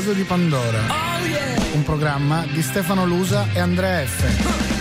vaso di Pandora. Un programma di Stefano Lusa e Andrea F.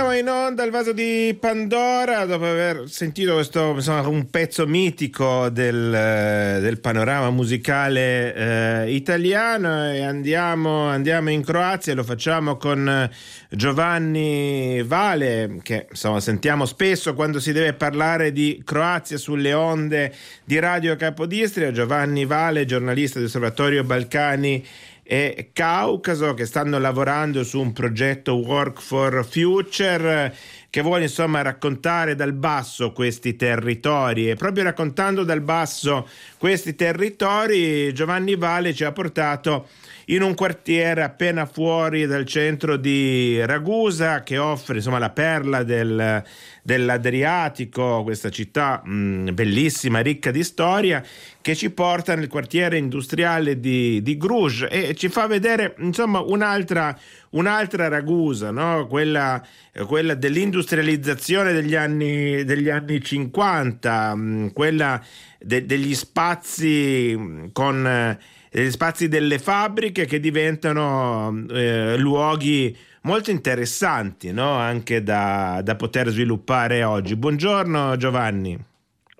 torniamo in onda al vaso di Pandora dopo aver sentito questo insomma, un pezzo mitico del, eh, del panorama musicale eh, italiano e andiamo, andiamo, in Croazia lo facciamo con Giovanni Vale che insomma sentiamo spesso quando si deve parlare di Croazia sulle onde di Radio Capodistria. Giovanni Vale giornalista di Osservatorio Balcani e Caucaso che stanno lavorando su un progetto Work for Future che vuole insomma raccontare dal basso questi territori. E proprio raccontando dal basso questi territori Giovanni Vale ci ha portato in un quartiere appena fuori dal centro di Ragusa che offre insomma la perla del, dell'Adriatico, questa città mh, bellissima, ricca di storia, che ci porta nel quartiere industriale di, di Bruges e ci fa vedere insomma un'altra, un'altra Ragusa, no? quella, quella, dell'industrializzazione degli anni, degli anni 50, mh, quella de, degli spazi con eh, spazi delle fabbriche che diventano eh, luoghi molto interessanti no? anche da, da poter sviluppare oggi. Buongiorno Giovanni.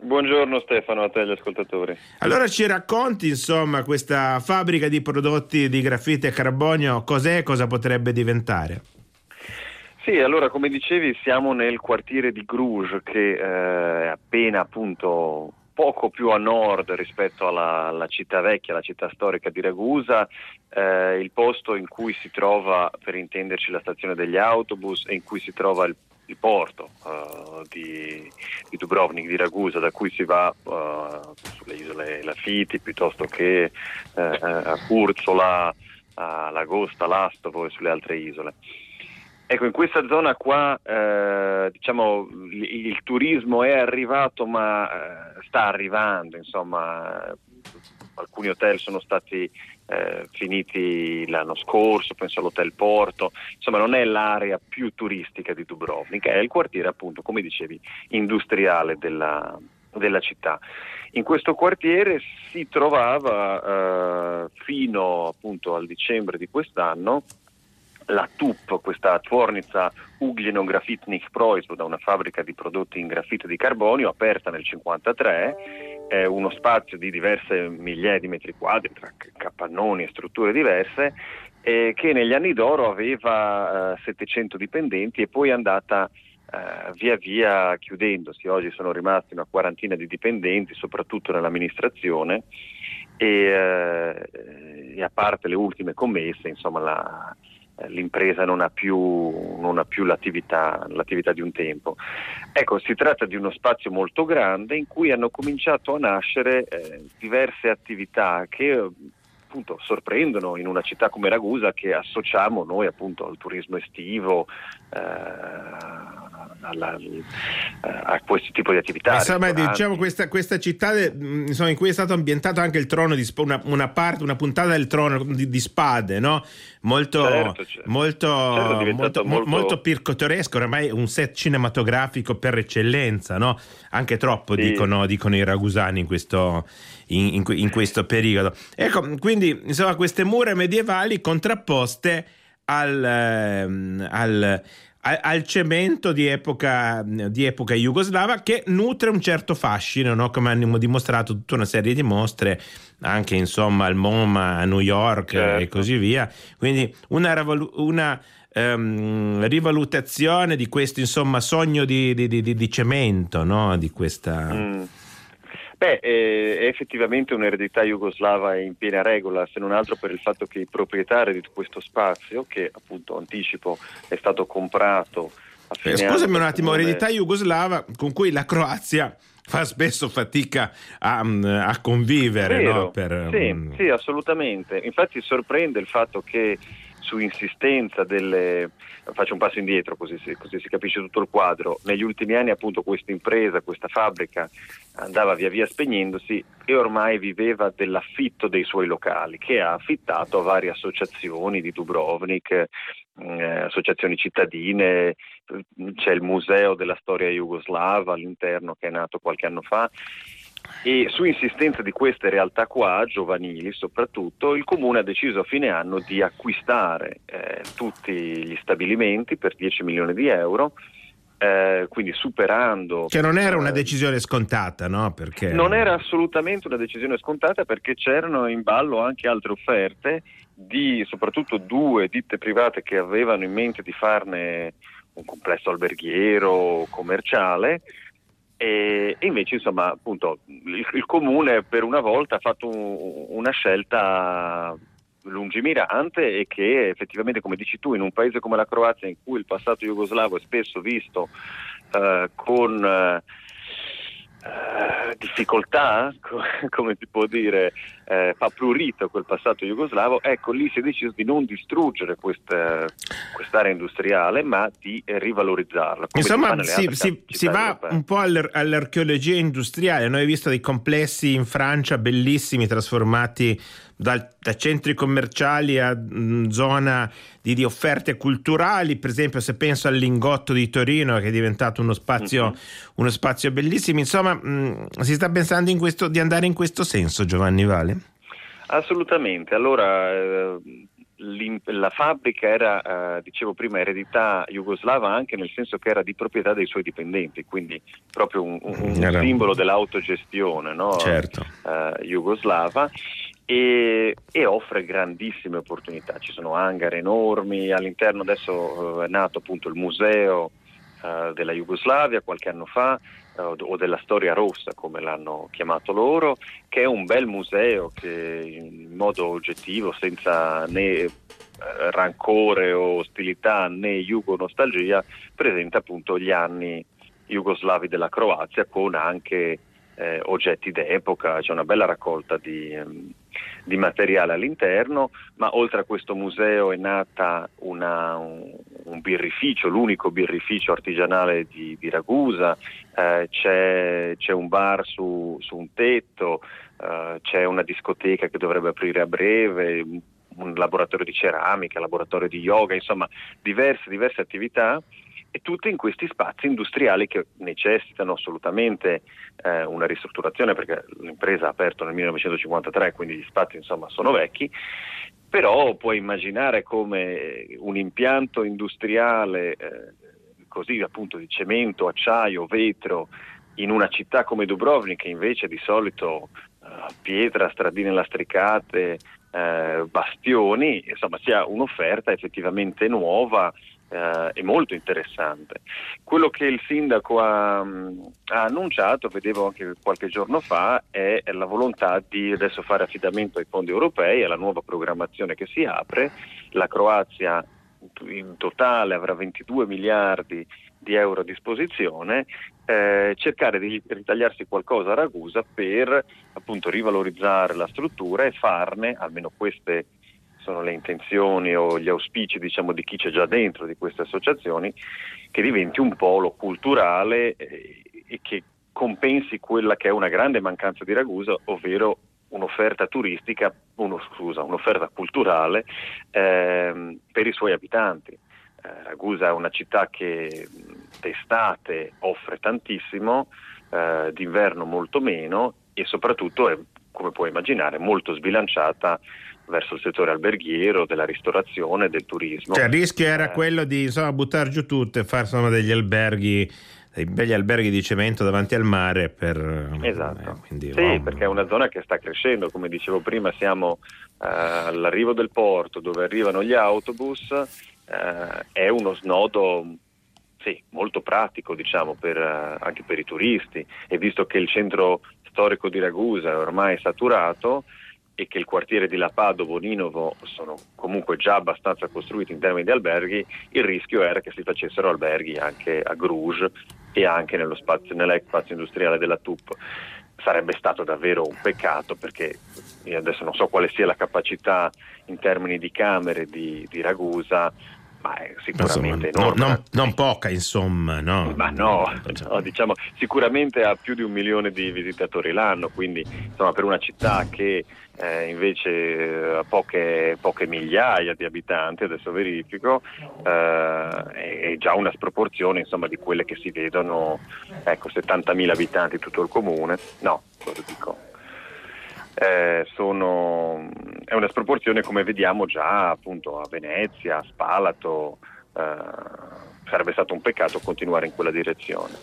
Buongiorno Stefano, a te gli ascoltatori. Allora ci racconti insomma questa fabbrica di prodotti di grafite e carbonio, cos'è e cosa potrebbe diventare? Sì, allora come dicevi siamo nel quartiere di Bruges che eh, è appena appunto poco più a nord rispetto alla, alla, città vecchia, la città storica di Ragusa, eh, il posto in cui si trova, per intenderci, la stazione degli autobus e in cui si trova il, il porto uh, di, di, Dubrovnik, di Ragusa, da cui si va uh, sulle isole Lafiti piuttosto che uh, a Curzola, a Lagosta, Lastovo e sulle altre isole. Ecco, in questa zona qua eh, diciamo, il, il, turismo è arrivato ma eh, sta arrivando, insomma, alcuni hotel sono stati eh, finiti l'anno scorso, penso all'hotel Porto, insomma non è l'area più turistica di Dubrovnik, è il quartiere appunto, come dicevi, industriale della, della città. In questo quartiere si trovava eh, fino appunto al dicembre di quest'anno la TUP, questa Tvornica Uglino Grafitnik Proizvod, una fabbrica di prodotti in grafite di carbonio aperta nel 1953, è uno spazio di diverse migliaia di metri quadri tra capannoni e strutture diverse eh, che negli anni d'oro aveva eh, 700 dipendenti e poi è andata eh, via via chiudendosi. Oggi sono rimasti una quarantina di dipendenti, soprattutto nell'amministrazione e, eh, e a parte le ultime commesse, insomma la, l'impresa non ha più, non ha più l'attività, l'attività, di un tempo. Ecco, si tratta di uno spazio molto grande in cui hanno cominciato a nascere eh, diverse attività che appunto sorprendono in una città come Ragusa che associamo noi appunto al turismo estivo, eh, alla, eh, a questo tipo di attività. Insomma, diciamo questa, questa città mm, insomma, in cui è stato ambientato anche il trono di una, una parte, una puntata del trono di, di spade, no? Molto, certo, certo. Molto, certo, molto, molto, molto pircotoresco, ormai un set cinematografico per eccellenza, no? Anche troppo sì. dicono, dicono, i ragusani in questo, in, in, in questo periodo. Ecco, quindi insomma queste mura medievali contrapposte al, ehm, al al cemento di epoca, di epoca, jugoslava che nutre un certo fascino, no? come hanno dimostrato tutta una serie di mostre, anche insomma al MoMA a New York certo. e così via. Quindi una, una um, rivalutazione di questo insomma, sogno di, di, di, di cemento, no? di questa... Mm. Beh, è effettivamente un'eredità jugoslava in piena regola, se non altro per il fatto che i proprietari di questo spazio, che appunto anticipo è stato comprato a fine eh, Scusami un attimo, come... eredità jugoslava con cui la Croazia fa spesso fatica a, a convivere. Vero, no? per, sì, um... sì, assolutamente. Infatti sorprende il fatto che su insistenza delle... Faccio un passo indietro così si, così si capisce tutto il quadro. Negli ultimi anni appunto questa impresa, questa fabbrica andava via via spegnendosi e ormai viveva dell'affitto dei suoi locali che ha affittato a varie associazioni di Dubrovnik, eh, associazioni cittadine, c'è il museo della storia jugoslava all'interno che è nato qualche anno fa e su insistenza di queste realtà qua, giovanili soprattutto, il comune ha deciso a fine anno di acquistare eh, tutti gli stabilimenti per 10 milioni di euro. Eh, quindi superando. Che non era una eh, decisione scontata, no? Perché... Non era assolutamente una decisione scontata perché c'erano in ballo anche altre offerte di soprattutto due ditte private che avevano in mente di farne un complesso alberghiero commerciale e, invece, insomma, appunto, il, il, comune per una volta ha fatto un, una scelta lungimirante e che effettivamente, come dici tu, in un paese come la Croazia, in cui il passato jugoslavo è spesso visto eh, con eh, eh, difficoltà, come si può dire, eh, fa prurito quel passato jugoslavo, ecco lì si è deciso di non distruggere questa, quest'area industriale ma di rivalorizzarla. Insomma si, si, si va un po' all'ar- all'archeologia industriale, noi abbiamo visto dei complessi in Francia bellissimi trasformati dal, da centri commerciali a mh, mm, zona di, di, offerte culturali, per esempio se penso al Lingotto di Torino che è diventato uno spazio, uh-huh. uno spazio bellissimo, insomma mh, mm, si sta pensando questo, di andare in questo senso Giovanni Vale? Assolutamente, allora eh, la fabbrica era, eh, dicevo prima, eredità jugoslava anche nel senso che era di proprietà dei suoi dipendenti, quindi proprio un, un simbolo dell'autogestione no? certo. eh, jugoslava e, e, offre grandissime opportunità. Ci sono hangar enormi, all'interno adesso eh, è nato appunto il museo eh, della Jugoslavia qualche anno fa o della storia rossa come l'hanno chiamato loro, che è un bel museo che in modo oggettivo, senza né eh, rancore o ostilità né jugo-nostalgia, presenta appunto gli anni jugoslavi della Croazia con anche eh, oggetti d'epoca, c'è una bella raccolta di, um, di, materiale all'interno, ma oltre a questo museo è nata una, un, un, birrificio, l'unico birrificio artigianale di, di Ragusa, eh, c'è, c'è, un bar su, su un tetto, eh, c'è una discoteca che dovrebbe aprire a breve, un laboratorio di ceramica, laboratorio di yoga, insomma diverse, diverse attività e tutte in questi spazi industriali che necessitano assolutamente eh, una ristrutturazione perché l'impresa ha aperto nel 1953, quindi gli spazi insomma sono vecchi, però puoi immaginare come un impianto industriale eh, così appunto di cemento, acciaio, vetro in una città come Dubrovnik che invece di solito eh, pietra, stradine lastricate, eh, bastioni, insomma sia un'offerta effettivamente nuova eh, è molto interessante. Quello che il sindaco ha, ha, annunciato, vedevo anche qualche giorno fa, è la volontà di adesso fare affidamento ai fondi europei, alla nuova programmazione che si apre. La Croazia in totale avrà 22 miliardi di euro a disposizione, eh, cercare di ritagliarsi qualcosa a Ragusa per appunto rivalorizzare la struttura e farne, almeno queste sono le intenzioni o gli auspici diciamo, di chi c'è già dentro di queste associazioni, che diventi un polo culturale eh, e che compensi quella che è una grande mancanza di Ragusa, ovvero un'offerta turistica, uno, scusa, un'offerta culturale eh, per i suoi abitanti. Eh, Ragusa è una città che d'estate offre tantissimo, eh, d'inverno molto meno e soprattutto è, come puoi immaginare, molto sbilanciata verso il settore alberghiero, della ristorazione, del turismo. Cioè, il rischio era eh. quello di insomma, buttare giù tutto e fare insomma, degli alberghi dei belli alberghi di cemento davanti al mare per, esatto. Eh, sì, oh. perché è una zona che sta crescendo come dicevo prima siamo eh, all'arrivo del porto dove arrivano gli autobus eh, è uno snodo sì, molto pratico diciamo per, eh, anche per i turisti e visto che il centro storico di Ragusa è ormai saturato e che il quartiere di Lapado, Boninovo sono comunque già abbastanza costruiti in termini di alberghi, il rischio era che si facessero alberghi anche a Bruges e anche nello spazio, nell'ex spazio industriale della TUP. sarebbe stato davvero un peccato perché io adesso non so quale sia la capacità in termini di camere di, di Ragusa, ma è sicuramente insomma, no, non, non, poca insomma no? Ma no, no, diciamo sicuramente ha più di un milione di visitatori l'anno quindi insomma per una città che eh, invece ha poche, poche, migliaia di abitanti adesso verifico eh, è già una sproporzione insomma di quelle che si vedono ecco 70.000 abitanti tutto il comune. No cosa dico eh, sono, è una sproporzione come vediamo già appunto a Venezia, a Spalato. Eh, sarebbe stato un peccato continuare in quella direzione.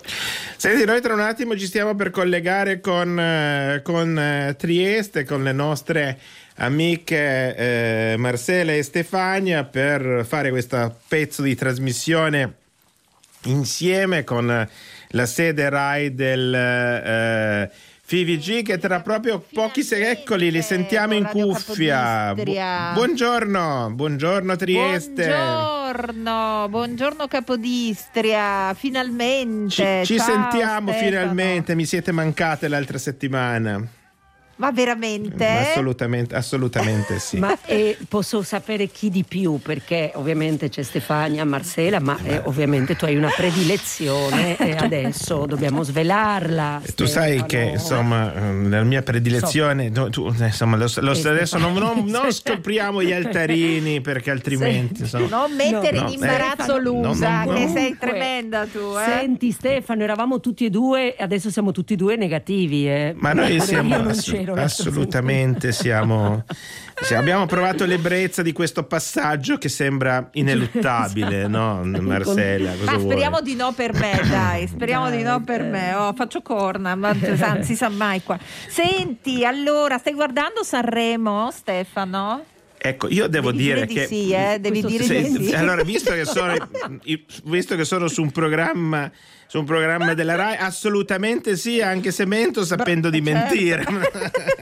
Senti, noi tra un attimo ci stiamo per collegare con, eh, con eh, Trieste, con le nostre amiche eh, Marcela e Stefania per fare questo pezzo di trasmissione insieme con la sede RAI del eh, FIVG che tra proprio pochi secoli li sentiamo in cuffia. Bu- buongiorno, buongiorno Trieste. Buongiorno, buongiorno Capodistria, finalmente. Ci, ci sentiamo Stefano. finalmente, mi siete mancate l'altra settimana. Ma veramente? Ma assolutamente, assolutamente sì. ma eh, posso sapere chi di più? Perché ovviamente c'è Stefania, Marcela, ma eh, ovviamente tu hai una predilezione e adesso dobbiamo svelarla. Tu sai che insomma la mia predilezione, so. tu, insomma, lo, lo, adesso non, non, non, scopriamo gli altarini perché altrimenti... Insomma, non mettere no, in imbarazzo l'usa, che sei tremenda tu. Eh? Senti Stefano, eravamo tutti e due, adesso siamo tutti e due negativi. Eh. Ma noi siamo... Assolutamente siamo, abbiamo provato l'ebbrezza di questo passaggio che sembra ineluttabile, no Marcella? Ma speriamo vuoi? di no per me, dai, speriamo dai, di no per me. Oh, faccio corna, ma non si sa mai qua. Senti, allora, stai guardando Sanremo, Stefano? Ecco, io devo devi dire, dire che. Sì, eh? Devi dire se, di sì. Allora, visto che, sono, visto che sono su un programma su un programma della RAI? Assolutamente sì, anche se mento sapendo di certo. mentire.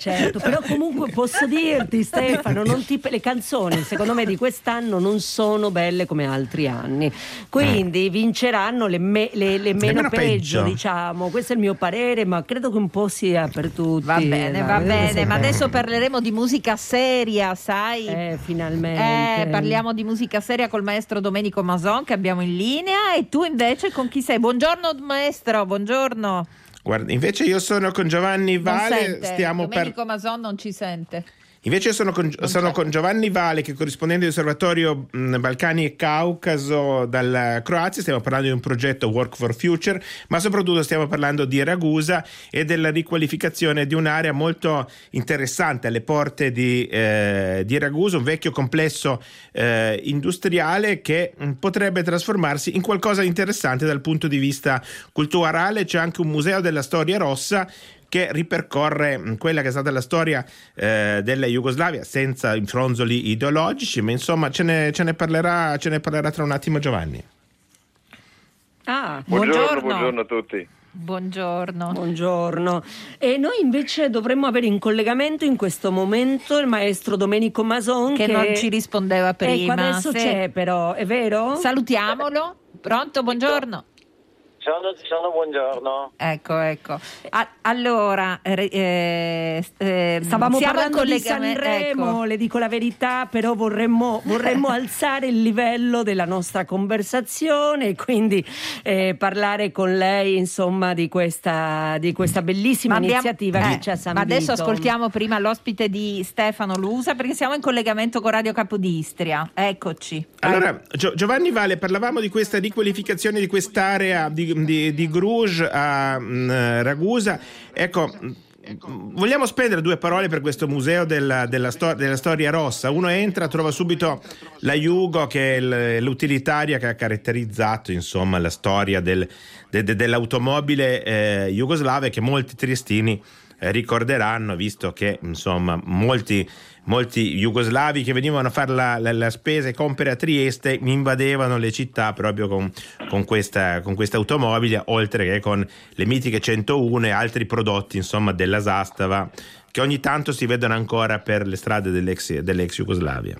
certo, però comunque posso dirti Stefano, ti, le canzoni secondo me di quest'anno non sono belle come altri anni, quindi mm. vinceranno le, me, le, le meno, meno peggio, peggio, diciamo, questo è il mio parere, ma credo che un po' sia per tutti. Va bene, va bene, ma adesso parleremo di musica seria, sai? Eh, finalmente. Eh, parliamo di musica seria col maestro Domenico Mason che abbiamo in linea e tu invece con chi sei? Buongiorno maestro, buongiorno. Guarda, invece io sono con Giovanni Vale, stiamo Domenico par- Mason non ci sente. Invece sono con, sono con, Giovanni Vale, che è corrispondente dell'Osservatorio Balcani e Caucaso dalla Croazia. Stiamo parlando di un progetto Work for Future, ma soprattutto stiamo parlando di Ragusa e della riqualificazione di un'area molto interessante alle porte di, eh, di Ragusa, un vecchio complesso eh, industriale che potrebbe trasformarsi in qualcosa di interessante dal punto di vista culturale. C'è anche un museo della storia rossa che ripercorre mm, quella che è stata la storia eh, della Jugoslavia senza fronzoli ideologici, ma insomma ce ne, ce ne, parlerà, ce ne parlerà tra un attimo Giovanni. Ah, buongiorno, buongiorno, buongiorno a tutti. Buongiorno. Buongiorno. E noi invece dovremmo avere in collegamento in questo momento il maestro Domenico Mason che, che... non ci rispondeva prima. Ecco, adesso Se... c'è però, è vero? Salutiamolo. Pronto, buongiorno. Sono, sono, buongiorno. Ecco, ecco. A, allora, eh, eh, stavamo parlando di Sanremo, ecco. le dico la verità, però vorremmo, vorremmo alzare il livello della nostra conversazione e quindi eh, parlare con lei, insomma, di questa, di questa bellissima abbiamo, iniziativa che eh, ci ha San Ma adesso ascoltiamo prima l'ospite di Stefano Lusa perché siamo in collegamento con Radio Capodistria. Eccoci. Allora, Gio- Giovanni Vale, parlavamo di questa riqualificazione di quest'area di di, di Bruges a mh, mm, Ragusa. Ecco, Vogliamo spendere due parole per questo museo della, della, stor- della, storia rossa. Uno entra, trova subito la Jugo, che è l'utilitaria che ha caratterizzato insomma, la storia del, de, de, dell'automobile eh, jugoslava e che molti triestini eh, ricorderanno, visto che insomma, molti, molti jugoslavi che venivano a fare la, la, la spesa e compere a Trieste invadevano le città proprio con, con, questa, con automobile, oltre che con le mitiche 101 e altri prodotti insomma, della Zastava che ogni tanto si vedono ancora per le strade dell'ex, dell'ex Jugoslavia.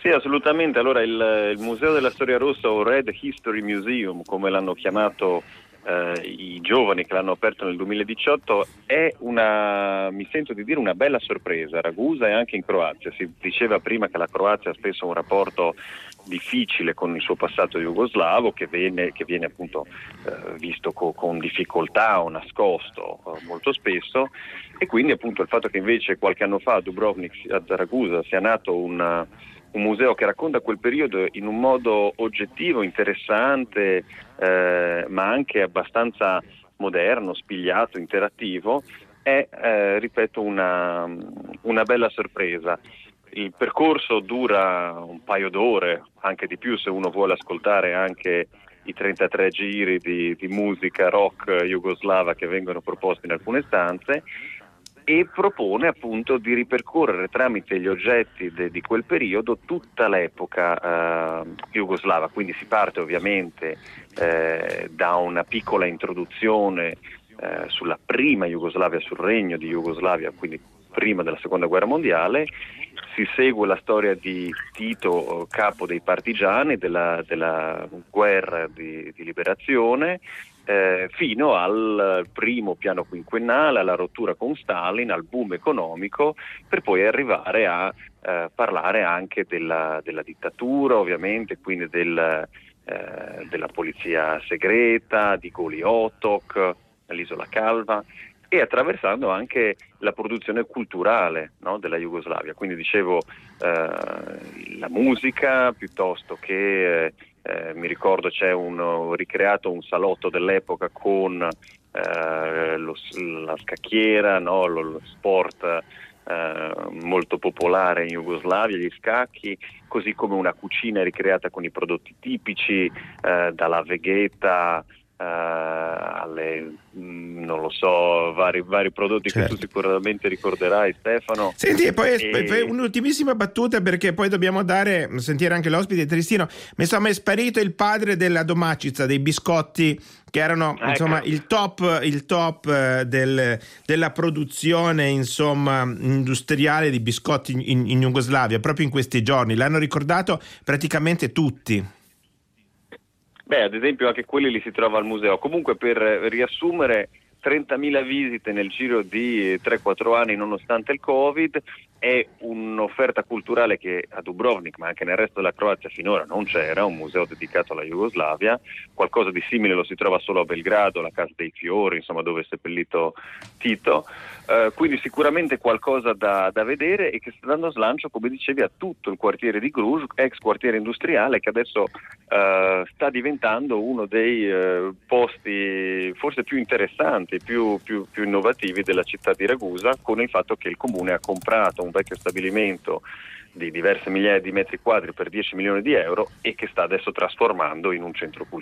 Sì, assolutamente. Allora il, il, Museo della Storia Rossa o Red History Museum, come l'hanno chiamato eh, i giovani che l'hanno aperto nel 2018 è una, mi sento di dire, una bella sorpresa Ragusa e anche in Croazia. Si diceva prima che la Croazia ha spesso un rapporto difficile con il suo passato jugoslavo che viene, che viene appunto eh, visto co, con difficoltà o nascosto eh, molto spesso e quindi appunto il fatto che invece qualche anno fa a Dubrovnik, a Ragusa, sia nato una, un museo che racconta quel periodo in un modo oggettivo, interessante, eh, ma anche abbastanza moderno, spigliato, interattivo, è, eh, ripeto, una, una, bella sorpresa. Il percorso dura un paio d'ore, anche di più se uno vuole ascoltare anche i 33 giri di, di musica rock jugoslava che vengono proposti in alcune stanze e propone appunto di ripercorrere tramite gli oggetti de, di quel periodo tutta l'epoca eh, jugoslava, quindi si parte ovviamente eh, da una piccola introduzione eh, sulla prima Jugoslavia, sul regno di Jugoslavia, quindi prima della seconda guerra mondiale, si segue la storia di Tito, capo dei partigiani, della, della guerra di, di liberazione, eh, fino al primo piano quinquennale, alla rottura con Stalin, al boom economico, per poi arrivare a eh, parlare anche della, della, dittatura, ovviamente, quindi del, eh, della polizia segreta, di Goli Otok, l'isola Calva e attraversando anche la produzione culturale no, della Jugoslavia. Quindi dicevo eh, la musica piuttosto che eh, mi ricordo c'è un, ricreato un salotto dell'epoca con eh, lo, la scacchiera, no? lo, lo, sport eh, molto popolare in Jugoslavia, gli scacchi, così come una cucina ricreata con i prodotti tipici, eh, dalla veghetta Uh, alle, mm, non lo so, vari, vari prodotti certo. che tu sicuramente ricorderai Stefano. Senti, e poi, e... un'ultimissima battuta perché poi dobbiamo dare, sentire anche l'ospite Tristino, mi insomma è sparito il padre della Domacica, dei biscotti che erano ecco. insomma il top, il top eh, del, della produzione insomma, industriale di biscotti in, in Jugoslavia proprio in questi giorni, l'hanno ricordato praticamente tutti. Beh, ad esempio anche quelli li si trova al museo. Comunque per riassumere 30.000 visite nel giro di 3-4 anni nonostante il Covid è un'offerta culturale che a Dubrovnik ma anche nel resto della Croazia finora non c'era, un museo dedicato alla Jugoslavia, qualcosa di simile lo si trova solo a Belgrado, la Casa dei Fiori, insomma dove è seppellito Tito, uh, quindi sicuramente qualcosa da, da, vedere e che sta dando slancio, come dicevi, a tutto il quartiere di Cluj, ex quartiere industriale che adesso uh, sta diventando uno dei uh, posti forse più interessanti, più, più, più, innovativi della città di Ragusa, con il fatto che il comune ha comprato un vecchio stabilimento di diverse migliaia di metri quadri per 10 milioni di euro e che sta adesso trasformando in un centro culturale.